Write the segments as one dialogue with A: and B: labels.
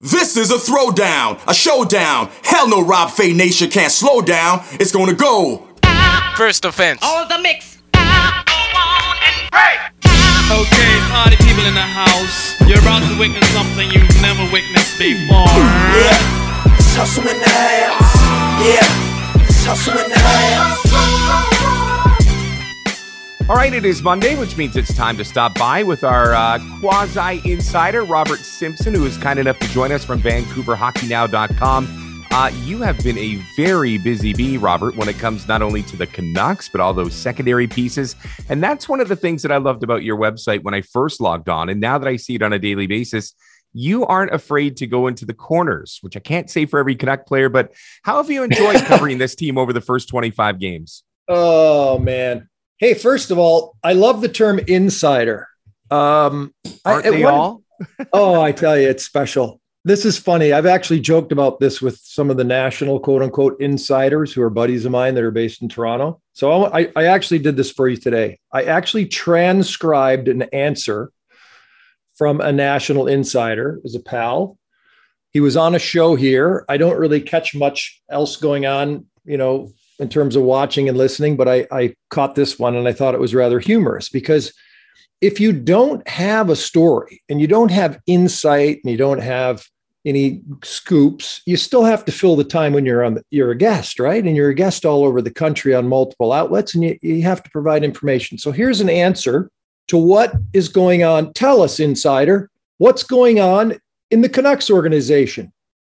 A: This is a throwdown, a showdown. Hell no, Rob Fai Nation can't slow down. It's gonna go.
B: First offense.
C: All the mix.
D: Okay, party people in the house. You're about to witness something you've never witnessed before.
E: Yeah, it's hustle in the house. Yeah, it's hustle in the house.
F: All right, it is Monday, which means it's time to stop by with our uh, quasi insider, Robert Simpson, who is kind enough to join us from VancouverHockeyNow.com. Uh, you have been a very busy bee, Robert, when it comes not only to the Canucks, but all those secondary pieces. And that's one of the things that I loved about your website when I first logged on. And now that I see it on a daily basis, you aren't afraid to go into the corners, which I can't say for every Canuck player, but how have you enjoyed covering this team over the first 25 games?
G: Oh, man. Hey, first of all, I love the term insider. Um,
F: Aren't
G: I,
F: they all?
G: oh, I tell you, it's special. This is funny. I've actually joked about this with some of the national quote unquote insiders who are buddies of mine that are based in Toronto. So I, I actually did this for you today. I actually transcribed an answer from a national insider as a pal. He was on a show here. I don't really catch much else going on, you know, in terms of watching and listening, but I, I caught this one and I thought it was rather humorous because if you don't have a story and you don't have insight and you don't have any scoops, you still have to fill the time when you're on the, you're a guest, right? And you're a guest all over the country on multiple outlets and you, you have to provide information. So here's an answer to what is going on. Tell us, insider, what's going on in the Canucks organization?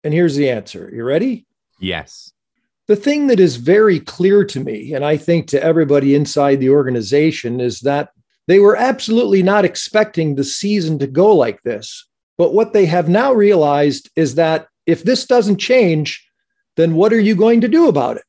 G: And here's the answer. You ready?
F: Yes.
G: The thing that is very clear to me, and I think to everybody inside the organization, is that they were absolutely not expecting the season to go like this. But what they have now realized is that if this doesn't change, then what are you going to do about it?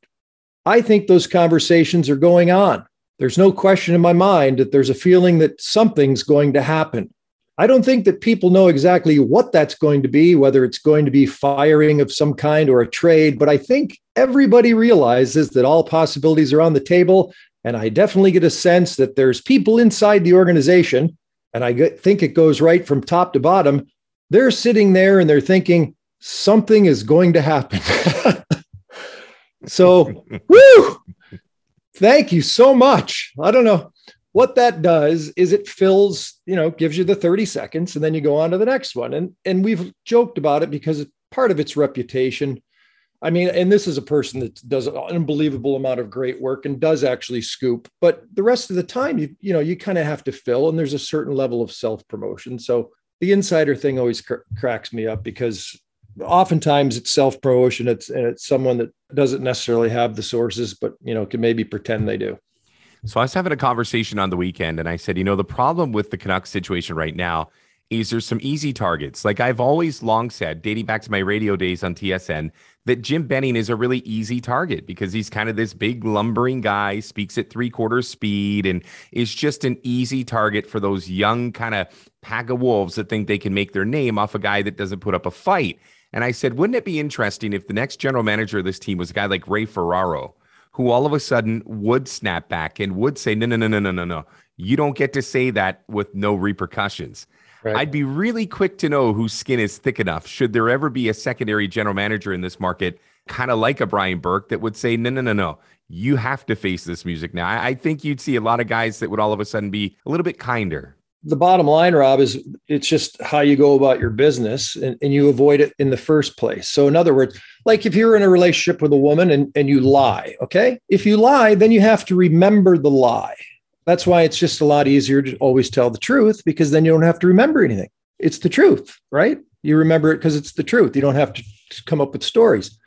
G: I think those conversations are going on. There's no question in my mind that there's a feeling that something's going to happen. I don't think that people know exactly what that's going to be, whether it's going to be firing of some kind or a trade, but I think everybody realizes that all possibilities are on the table. And I definitely get a sense that there's people inside the organization, and I get- think it goes right from top to bottom. They're sitting there and they're thinking something is going to happen. so, woo! Thank you so much. I don't know what that does is it fills you know gives you the 30 seconds and then you go on to the next one. And and we've joked about it because part of its reputation i mean and this is a person that does an unbelievable amount of great work and does actually scoop but the rest of the time you you know you kind of have to fill and there's a certain level of self promotion so the insider thing always cr- cracks me up because oftentimes it's self promotion it's and it's someone that doesn't necessarily have the sources but you know can maybe pretend they do
F: So I was having a conversation on the weekend and I said, you know, the problem with the Canucks situation right now is there's some easy targets. Like I've always long said, dating back to my radio days on TSN, that Jim Benning is a really easy target because he's kind of this big lumbering guy, speaks at three quarters speed, and is just an easy target for those young kind of pack of wolves that think they can make their name off a guy that doesn't put up a fight. And I said, wouldn't it be interesting if the next general manager of this team was a guy like Ray Ferraro? Who all of a sudden would snap back and would say, no, no, no, no, no, no, no. You don't get to say that with no repercussions.
G: Right.
F: I'd be really quick to know whose skin is thick enough. Should there ever be a secondary general manager in this market, kind of like a Brian Burke, that would say, no, no, no, no. You have to face this music now. I, I think you'd see a lot of guys that would all of a sudden be a little bit kinder.
G: The bottom line, Rob, is it's just how you go about your business and, and you avoid it in the first place. So, in other words, like if you're in a relationship with a woman and, and you lie, okay? If you lie, then you have to remember the lie. That's why it's just a lot easier to always tell the truth because then you don't have to remember anything. It's the truth, right? You remember it because it's the truth. You don't have to come up with stories.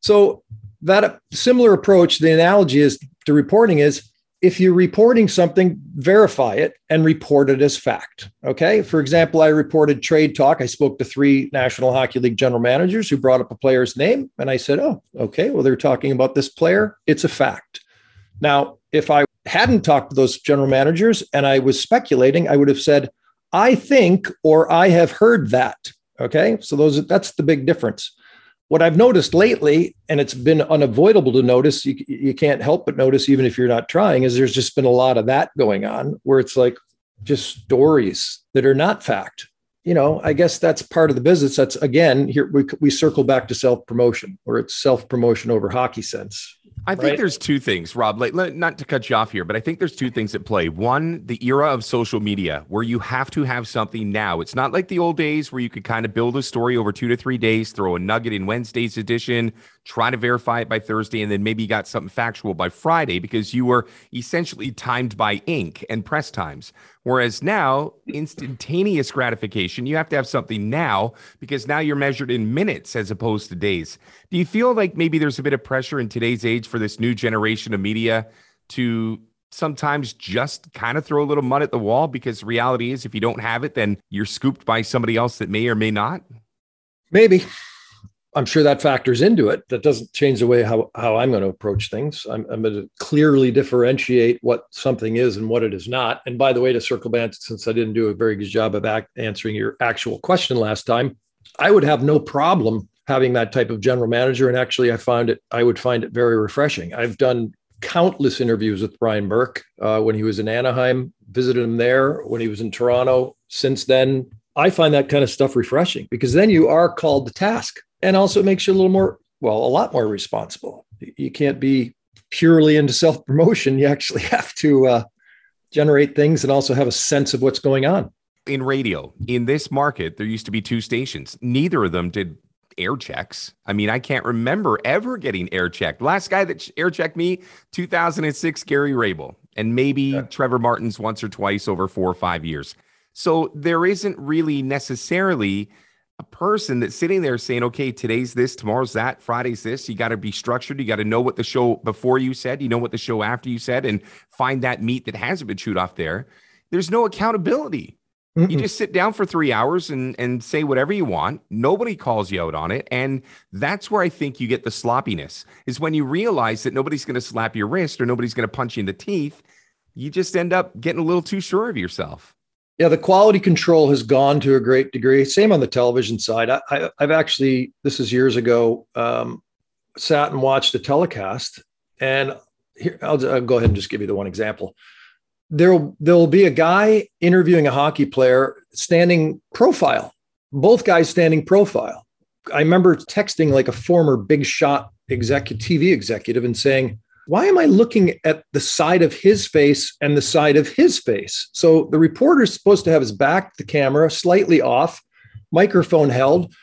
G: So, that similar approach, the analogy is to reporting is if you're reporting something, verify it and report it as fact. Okay. For example, I reported trade talk. I spoke to three National Hockey League general managers who brought up a player's name. And I said, oh, okay. Well, they're talking about this player. It's a fact. Now, if I hadn't talked to those general managers and I was speculating, I would have said, I think or I have heard that. Okay. So those that's the big difference what I've noticed lately, and it's been unavoidable to notice, you, you can't help but notice, even if you're not trying, is there's just been a lot of that going on where it's like just stories that are not fact. you know, I guess that's part of the business. That's again here we we circle back to self promotion, where it's self promotion over hockey sense.
F: I think right? there's two things, Rob. Like, not to cut you off here, but I think there's two things at play. One, the era of social media, where you have to have something now. It's not like the old days where you could kind of build a story over two to three days, throw a nugget in Wednesday's edition, try to verify it by Thursday, and then maybe you got something factual by Friday because you were essentially timed by ink and press times. Whereas now, instantaneous gratification, you have to have something now because now you're measured in minutes as opposed to days. Do you feel like maybe there's a bit of pressure in today's age for this new generation of media to sometimes just kind of throw a little mud at the wall because reality is if you don't have it, then you're scooped by somebody else that may or may not?
G: Maybe. I'm sure that factors into it. That doesn't change the way how, how I'm going to approach things. I'm, I'm going to clearly differentiate what something is and what it is not. And by the way, to circle back, since I didn't do a very good job of act, answering your actual question last time, I would have no problem having that type of general manager. And actually, I found it, I would find it very refreshing. I've done countless interviews with Brian Burke uh, when he was in Anaheim, visited him there when he was in Toronto. Since then, I find that kind of stuff refreshing because then you are called to task and also it makes you a little more well a lot more responsible. You can't be purely into self promotion you actually have to uh, generate things and also have a sense of what's going on.
F: In radio in this market there used to be two stations. Neither of them did air checks. I mean i can't remember ever getting air checked. Last guy that air checked me 2006 gary rabel and maybe yeah. trevor martins once or twice over four or five years so there isn't really necessarily a person that's sitting there saying, okay, today's this, tomorrow's that, Friday's this. You got to be structured. You got to know what the show before you said, you know what the show after you said, and find that meat that hasn't been chewed off there. There's no accountability. Mm-mm. You just sit down for three hours and, and say whatever you want. Nobody calls you out on it. And that's where I think you get the sloppiness is when you realize that nobody's going to slap your wrist or nobody's going to punch you in the teeth. You just end up getting a little too sure of yourself.
G: Yeah, the quality control has gone to a great degree. Same on the television side. I, I, have actually, this is years ago, um, sat and watched a telecast, and here I'll, I'll, go ahead and just give you the one example. There'll there'll be a guy interviewing a hockey player standing profile, both guys standing profile. I remember texting like a former big shot executive TV executive and saying, why am I looking at the side of his face and the side of his face? So the reporter's supposed to have his back the camera slightly off, microphone held,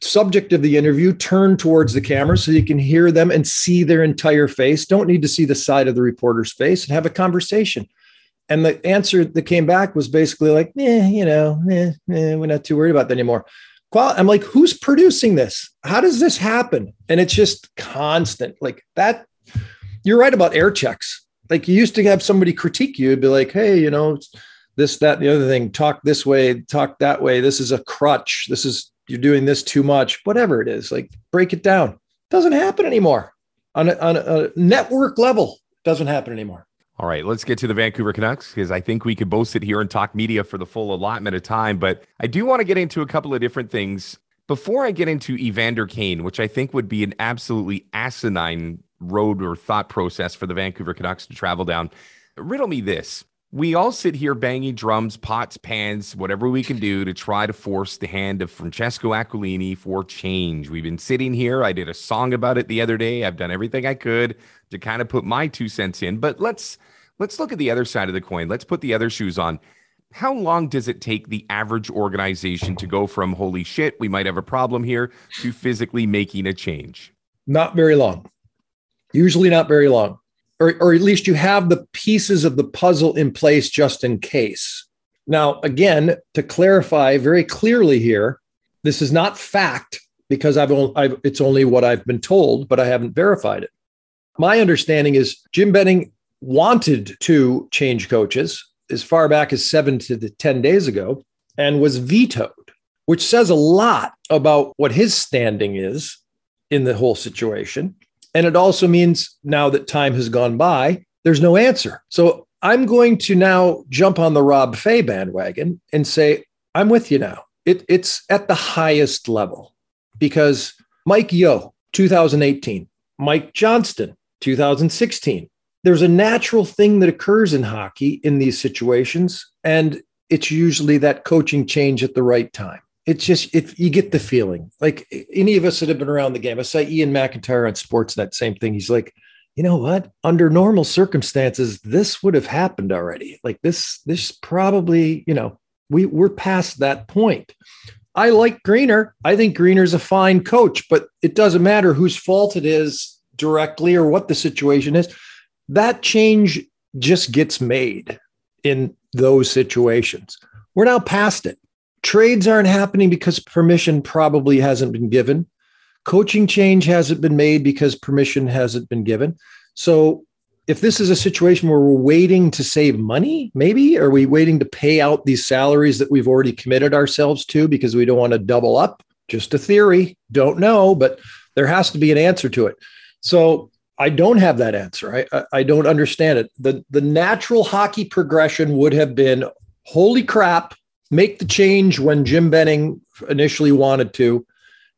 G: subject of the interview turned towards the camera so you can hear them and see their entire face. Don't need to see the side of the reporter's face and have a conversation. And the answer that came back was basically like, eh, you know, eh, eh, we're not too worried about that anymore. I'm like, who's producing this? How does this happen? And it's just constant. Like that you're right about air checks. Like you used to have somebody critique you, be like, hey, you know, this, that, the other thing, talk this way, talk that way. This is a crutch. This is, you're doing this too much, whatever it is. Like break it down. Doesn't happen anymore on a, on a network level. Doesn't happen anymore.
F: All right, let's get to the Vancouver Canucks because I think we could both sit here and talk media for the full allotment of time. But I do want to get into a couple of different things before I get into Evander Kane, which I think would be an absolutely asinine road or thought process for the Vancouver Canucks to travel down. Riddle me this. We all sit here banging drums, pots, pans, whatever we can do to try to force the hand of Francesco Aquilini for change. We've been sitting here. I did a song about it the other day. I've done everything I could to kind of put my two cents in. But let's let's look at the other side of the coin. Let's put the other shoes on. How long does it take the average organization to go from holy shit, we might have a problem here to physically making a change?
G: Not very long usually not very long, or, or at least you have the pieces of the puzzle in place just in case. Now, again, to clarify very clearly here, this is not fact because I've, only, I've it's only what I've been told, but I haven't verified it. My understanding is Jim Benning wanted to change coaches as far back as seven to the 10 days ago and was vetoed, which says a lot about what his standing is in the whole situation. And it also means now that time has gone by, there's no answer. So I'm going to now jump on the Rob Fai bandwagon and say, I'm with you now. It, it's at the highest level because Mike Yeo, 2018, Mike Johnston, 2016. There's a natural thing that occurs in hockey in these situations. And it's usually that coaching change at the right time. It's just if you get the feeling like any of us that have been around the game. I say Iain MacIntyre on Sportsnet, same thing. He's like, you know what? Under normal circumstances, this would have happened already. Like this, this probably, you know, we we're past that point. I like Greener. I think Greener's a fine coach, but it doesn't matter whose fault it is directly or what the situation is. That change just gets made in those situations. We're now past it. Trades aren't happening because permission probably hasn't been given. Coaching change hasn't been made because permission hasn't been given. So, if this is a situation where we're waiting to save money, maybe are we waiting to pay out these salaries that we've already committed ourselves to because we don't want to double up? Just a theory. Don't know, but there has to be an answer to it. So, I don't have that answer. I, I don't understand it. The the natural hockey progression would have been holy crap, make the change when Jim Benning initially wanted to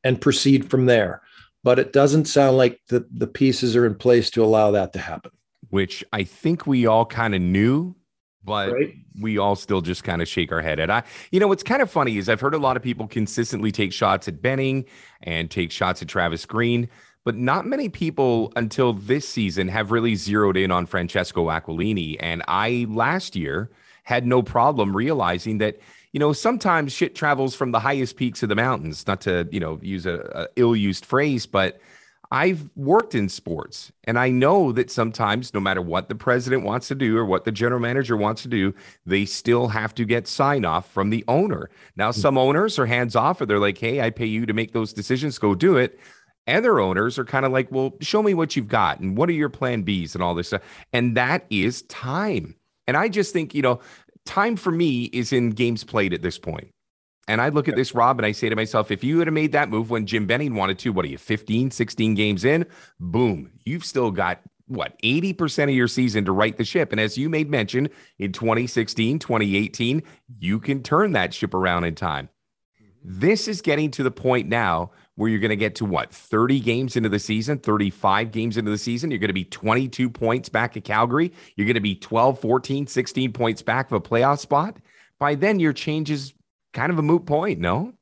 G: and proceed from there. But it doesn't sound like the, the pieces are in place to allow that to happen.
F: Which I think we all kind of knew, but
G: Right.
F: we all still just kind of shake our head at. I, you know, what's kind of funny is I've heard a lot of people consistently take shots at Benning and take shots at Travis Green, but not many people until this season have really zeroed in on Francesco Aquilini. And I last year had no problem realizing that you know sometimes shit travels from the highest peaks of the mountains. Not to you know use a, a ill-used phrase, but I've worked in sports and I know that sometimes, no matter what the president wants to do or what the general manager wants to do, they still have to get sign off from the owner. Now, hmm. some owners are hands off or they're like, hey, I pay you to make those decisions, go do it. Other owners are kind of like, well, show me what you've got and what are your plan Bs and all this stuff. And that is time. And I just think, you know, time for me is in games played at this point. And I look at this, Rob, and I say to myself, if you would have made that move when Jim Benning wanted to, what are you, 15, 16 games in? Boom. You've still got what, 80% of your season to right the ship. And as you made mention in 2016, 2018, you can turn that ship around in time. Mm-hmm. This is getting to the point now where you're going to get to what, 30 games into the season, 35 games into the season. You're going to be 22 points back at Calgary. You're going to be 12, 14, 16 points back of a playoff spot. By then, your change is kind of a moot point, no?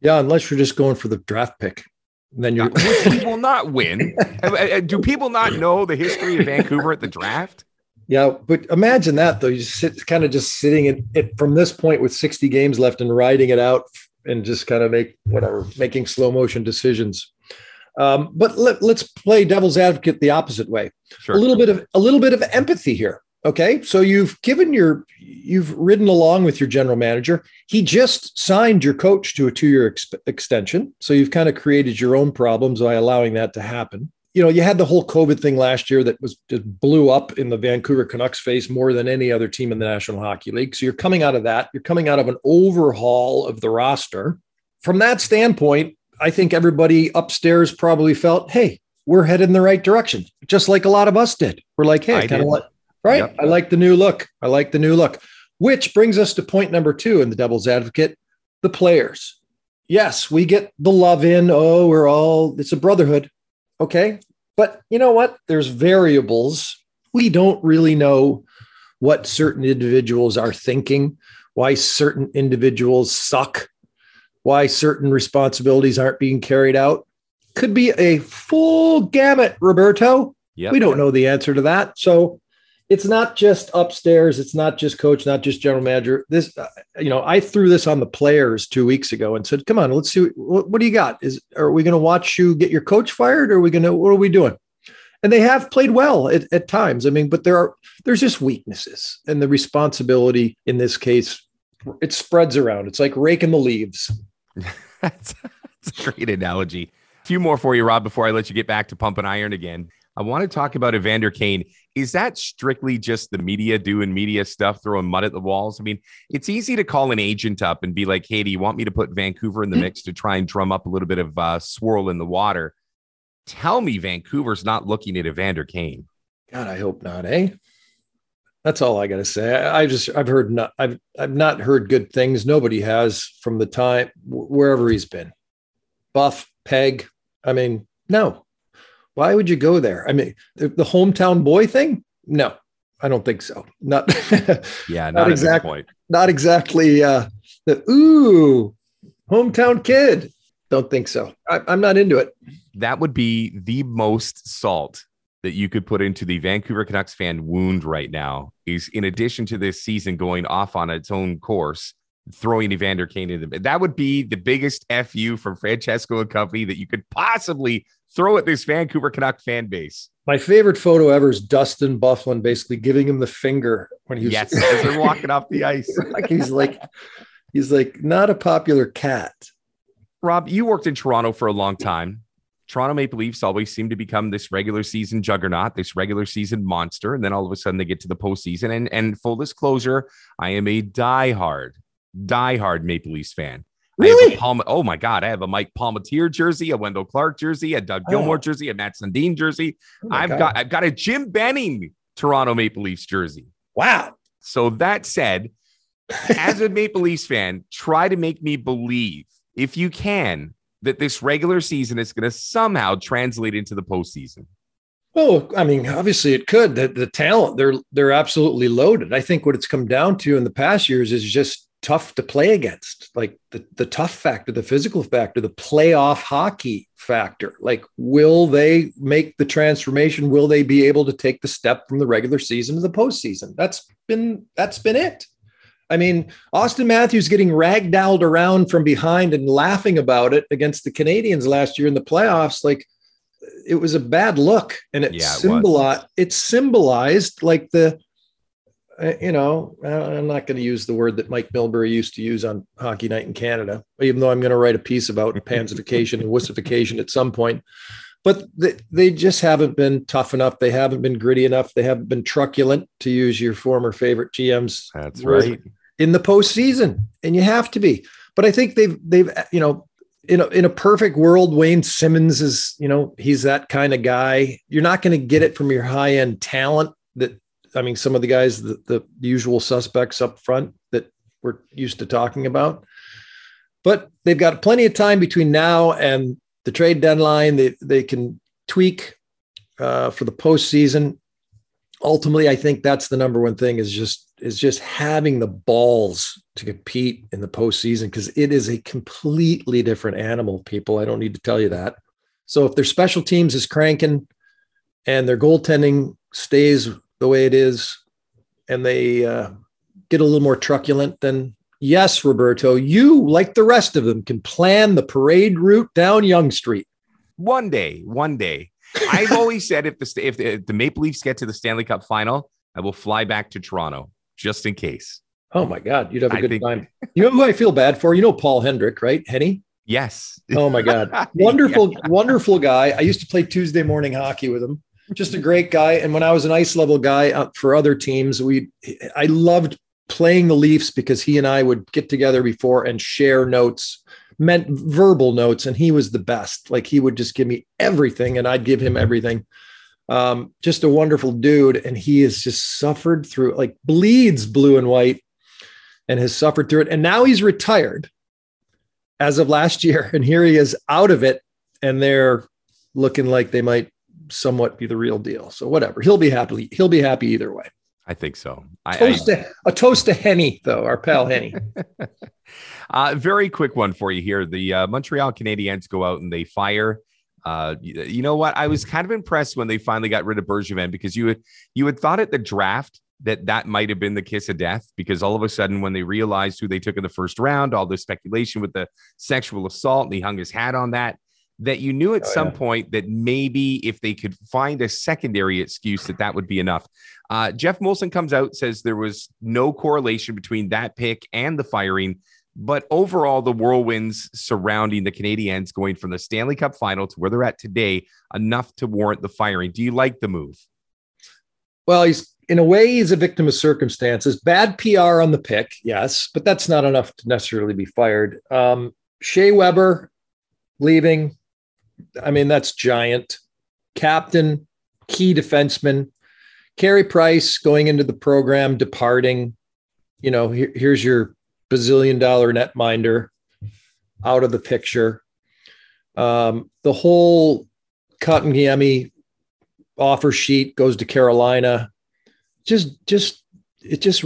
G: Yeah, unless you're just going for the draft pick. Then
F: we will not win. Uh, uh, Do people not know the history of Vancouver at the draft?
G: Yeah, but imagine that though. You sit kind of just sitting at it from this point with 60 games left and riding it out and just kind of make whatever, making slow motion decisions. Um, but let, let's play devil's advocate the opposite way.
F: Sure.
G: A little bit of a little bit of empathy here. Okay, so you've given your you've ridden along with your general manager. He just signed your coach to a two-year ex- extension, so you've kind of created your own problems by allowing that to happen. You know, you had the whole COVID thing last year that was just blew up in the Vancouver Canucks face more than any other team in the National Hockey League. So you're coming out of that. You're coming out of an overhaul of the roster. From that standpoint, I think everybody upstairs probably felt, hey, we're headed in the right direction, just like a lot of us did. We're like, hey,
F: I
G: kind of like, right?
F: Yep.
G: I like the new look. I like the new look, which brings us to point number two in the devil's advocate the players. Yes, we get the love in. Oh, we're all, it's a brotherhood. Okay. But you know what? There's variables. We don't really know what certain individuals are thinking, why certain individuals suck, why certain responsibilities aren't being carried out. Could be a full gamut, Roberto.
F: Yep.
G: We don't know the answer to that. So it's not just upstairs. It's not just coach, not just general manager. This, uh, you know, I threw this on the players two weeks ago and said, "Come on, let's see what, what do you got? Is are we going to watch you get your coach fired, or are we going to? What are we doing?" And they have played well at, at times. I mean, but there are there's just weaknesses, and the responsibility in this case it spreads around. It's like raking the leaves.
F: that's, that's a great analogy. A few more for you, Rob, before I let you get back to pumping iron again. I want to talk about Evander Kane. Is that strictly just the media doing media stuff, throwing mud at the walls? I mean, it's easy to call an agent up and be like, hey, do you want me to put Vancouver in the mix to try and drum up a little bit of uh, swirl in the water? Tell me Vancouver's not looking at Evander Kane.
G: God, I hope not, eh? That's all I got to say. I, I just I've heard not I've I've not heard good things. Nobody has from the time wherever he's been. Buff, peg. I mean, no. Why would you go there? I mean, the, the hometown boy thing? No. I don't think so. Not
F: Yeah,
G: Not
F: not, at
G: exact-
F: this point.
G: not exactly uh, the ooh hometown kid. Don't think so. I, I'm not into it.
F: That would be the most salt that you could put into the Vancouver Canucks fan wound right now. Is in addition to this season going off on its own course, throwing Evander Kane in the that would be the biggest fu from Francesco and company that you could possibly throw at this Vancouver Canuck fan base.
G: My favorite photo ever is Dustin Byfuglien basically giving him the finger when he was
F: Yes, as they're walking off the ice.
G: like he's like he's like not a popular cat.
F: Rob, you worked in Toronto for a long time. Toronto Maple Leafs always seem to become this regular season juggernaut, this regular season monster, and then all of a sudden they get to the postseason. And and full disclosure, I am a diehard, diehard Maple Leafs fan. I have
G: Really?
F: a Palma, oh my God, I have a Mike Palmateer jersey, a Wendell Clark jersey, a Doug Gilmour
G: Oh.
F: jersey, a Matt Sundin jersey.
G: Oh
F: I've
G: God.
F: got I've got a Jim Benning Toronto Maple Leafs jersey.
G: wow.
F: So that said, as a Maple Leafs fan, try to make me believe, if you can, that this regular season is going to somehow translate into the postseason.
G: Oh, I mean, obviously it could. The, the talent, they're they're absolutely loaded. I think what it's come down to in the past years is just tough to play against. Like the, the tough factor, the physical factor, the playoff hockey factor. Like, will they make the transformation? Will they be able to take the step from the regular season to the postseason? That's been that's been it. I mean, Auston Matthews getting ragdolled around from behind and laughing about it against the Canadiens last year in the playoffs, like it was a bad look, and it
F: Yeah, it was.
G: symbolized it symbolized like the, you know, uh, I'm not going to use the word that Mike Milbury used to use on Hockey Night in Canada, even though I'm going to write a piece about pansification and wussification at some point. But they, they just haven't been tough enough. They haven't been gritty enough. They haven't been truculent, to use your former favorite GM's
F: That's
G: word
F: right.
G: in the postseason, and you have to be. But I think they've they've you know in a, in a perfect world, Wayne Simmonds is you know he's that kind of guy. You're not going to get it from your high end talent. That I mean, some of the guys, the, the usual suspects up front that we're used to talking about. But they've got plenty of time between now and the trade deadline. They they can tweak uh, for the postseason. Ultimately, I think that's the number one thing is just is just having the balls to compete in the postseason because it is a completely different animal. People, I don't need to tell you that. So if their special teams is cranking and their goaltending stays the way it is, and they uh, get a little more truculent, then yes, Roberto, you like the rest of them can plan the parade route down Yonge Street.
F: One day, one day. I've always said if the if the, if the Maple Leafs get to the Stanley Cup final, I will fly back to Toronto just in case.
G: Oh my God, you'd have a
F: I
G: good
F: think-
G: time. You know who I feel bad for? You know Paul Hendrick, right? Henny.
F: Yes.
G: Oh my God. Wonderful, wonderful guy. I used to play Tuesday morning hockey with him. Just a great guy. And when I was an ice level guy uh, for other teams, we I loved playing the Leafs because he and I would get together before and share notes, meant verbal notes, and he was the best. Like he would just give me everything, and I'd give him everything. Um, just a wonderful dude, and he has just suffered through like bleeds blue and white, and has suffered through it. And now he's retired as of last year, and here he is out of it, and they're looking like they might somewhat be the real deal. So whatever, he'll be happy. He'll be happy either way.
F: I think so. I, I,
G: Toast to, a toast to Henny, though, our pal Henny.
F: Uh, very quick one for you here. The uh, Montreal Canadiens go out and they fire. Uh, you, you know what? I was kind of impressed when they finally got rid of Bergevin because you had you had thought at the draft that that might have been the kiss of death because all of a sudden when they realized who they took in the first round, all the speculation with the sexual assault, and he hung his hat on that. That you knew at
G: Oh,
F: some
G: yeah.
F: point that maybe if they could find a secondary excuse that that would be enough. Uh, Geoff Molson comes out says there was no correlation between that pick and the firing. But overall, the whirlwinds surrounding the Canadiens going from the Stanley Cup final to where they're at today, enough to warrant the firing. Do you like the move?
G: Well, he's in a way he's a victim of circumstances. Bad PR on the pick, yes, but that's not enough to necessarily be fired. Um, Shea Weber leaving, I mean that's giant. Captain, key defenseman, Carey Price going into the program, departing. You know, here- here's your bazillion dollar netminder out of the picture. Um, the whole Cotton offer sheet goes to Carolina. just just it just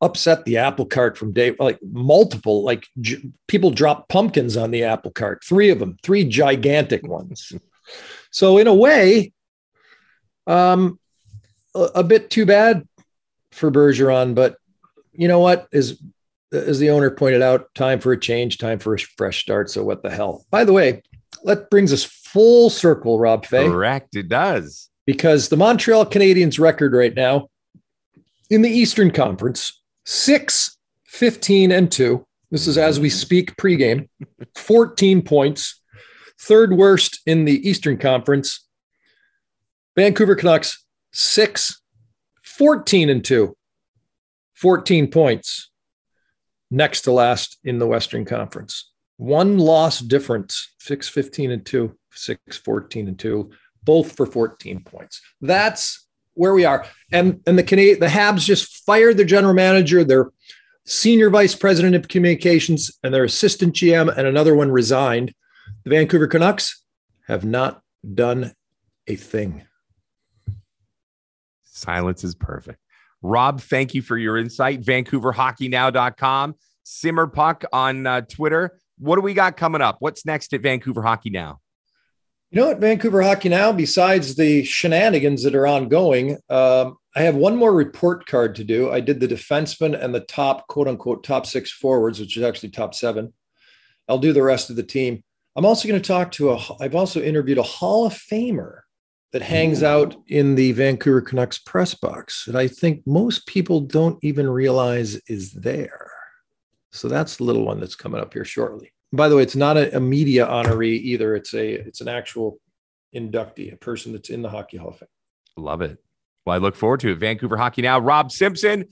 G: upset the apple cart from day like multiple like j- people drop pumpkins on the apple cart three of them three gigantic ones so in a way um a, a bit too bad for bergevin but you know what is as the owner pointed out time for a change time for a fresh start so what the hell by the way that brings us full circle rob fai
F: Correct. It does.
G: because the Montreal Canadiens record right now in the Eastern Conference 6 15 and 2 this is as we speak pregame. 14 points. Third worst in the Eastern Conference. Vancouver Canucks 6 14 and 2 14 points. Next to last in the Western Conference. One loss difference 6 15 and 2 6 14 and 2 both for 14 points. That's where we are. And and the Canadian the Habs just fired their general manager, their senior vice president of communications, and their assistant GM, and another one resigned. The Vancouver Canucks have not done a thing.
F: Silence is perfect. Rob, thank you for your insight. VancouverHockeyNow.com. Simmer Puck on uh, Twitter. What do we got coming up? What's next at Vancouver Hockey Now?
G: You know what, Vancouver Hockey Now, besides the shenanigans that are ongoing, um, I have one more report card to do. I did the defenseman and the top, quote unquote, top six forwards, which is actually top seven. I'll do the rest of the team. I'm also going to talk to a, I've also interviewed a Hall of Famer that hangs out in the Vancouver Canucks press box that I think most people don't even realize is there. So that's the little one that's coming up here shortly. By the way, it's not a, a media honoree either. It's a it's an actual inductee, a person that's in the Hockey Hall of Fame.
F: Love it. Well, I look forward to it. Vancouver Hockey Now. Rob Simpson,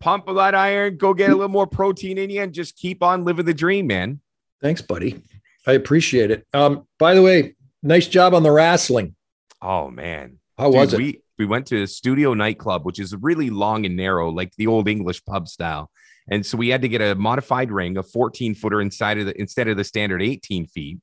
F: pump that iron, go get a little more protein in you, and just keep on living the dream, man.
G: Thanks, buddy. I appreciate it. Um, by the way, nice job on the wrestling.
F: Oh man,
G: How was it?
F: We we went to a studio nightclub, which is really long and narrow, like the old English pub style. And so we had to get a modified ring, a 14 footer inside of the instead of the standard 18 feet.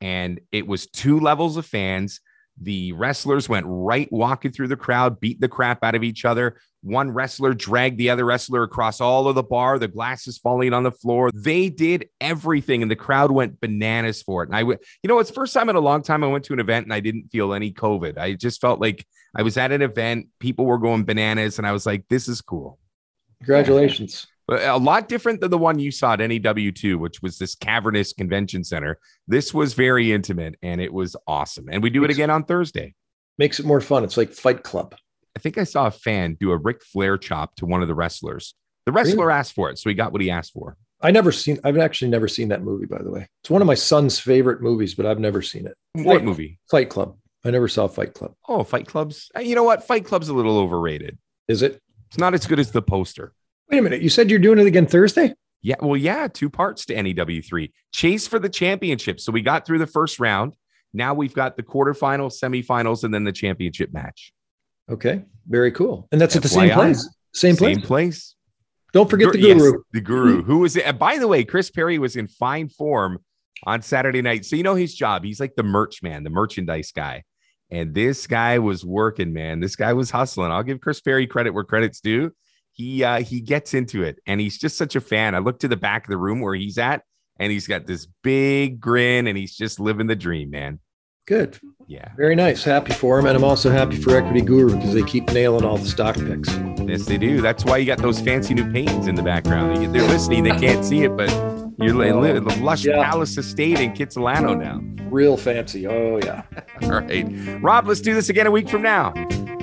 F: And it was two levels of fans. The wrestlers went right walking through the crowd, beat the crap out of each other. One wrestler dragged the other wrestler across all of the bar, the glasses falling on the floor. They did everything, and the crowd went bananas for it. And I, you know, it's first time in a long time I went to an event and I didn't feel any COVID. I just felt like I was at an event, people were going bananas, and I was like, this is cool.
G: Congratulations.
F: A lot different than the one you saw at NEW2, which was this cavernous convention center. This was very intimate and it was awesome. And we do it again on Thursday.
G: Makes it more fun. It's like Fight Club.
F: I think I saw a fan do a Ric Flair chop to one of the wrestlers. The wrestler
G: Really?
F: asked for it, so he got what he asked for.
G: I never seen. I've actually never seen that movie. By the way, it's one of my son's favorite movies, but I've never seen it.
F: What
G: Fight-
F: movie?
G: Fight Club. I never saw Fight Club.
F: Oh, Fight Club's. You know what? Fight Club's a little overrated.
G: Is it?
F: It's not as good as the poster.
G: Wait a minute. You said you're doing it again Thursday.
F: Yeah, well, yeah, two parts to NEW3. Chase for the championship. So we got through the first round. Now we've got the quarterfinals, semifinals, and then the championship match.
G: Okay. Very cool. And that's at the same place. Same place.
F: Same place.
G: Don't forget the
F: Yes,
G: guru.
F: the guru, who was, uh, by the way, Chris Parry was in fine form on Saturday night. So you know his job. He's like the merch man, the merchandise guy. And this guy was working, man. This guy was hustling. I'll give Chris Parry credit where credit's due. He uh, he gets into it, and he's just such a fan. I look to the back of the room where he's at, and he's got this big grin, and he's just living the dream, man.
G: Good.
F: Yeah,
G: Very nice. Happy for him. And I'm also happy for Equity Guru because they keep nailing all the stock picks.
F: yes, they do. That's why you got those fancy new paintings in the background. They're listening; they can't see it, but you're li- li- the lush
G: Yeah.
F: palace estate in Kitsilano now.
G: Real fancy. Oh, yeah.
F: All right. Rob, let's do this again a week from now.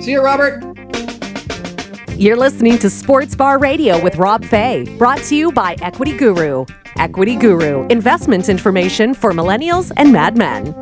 G: See you, Robert.
B: You're listening to Sports Bar Radio with Rob Fai, brought to you by Equity Guru. Equity Guru, investment information for millennials and madmen.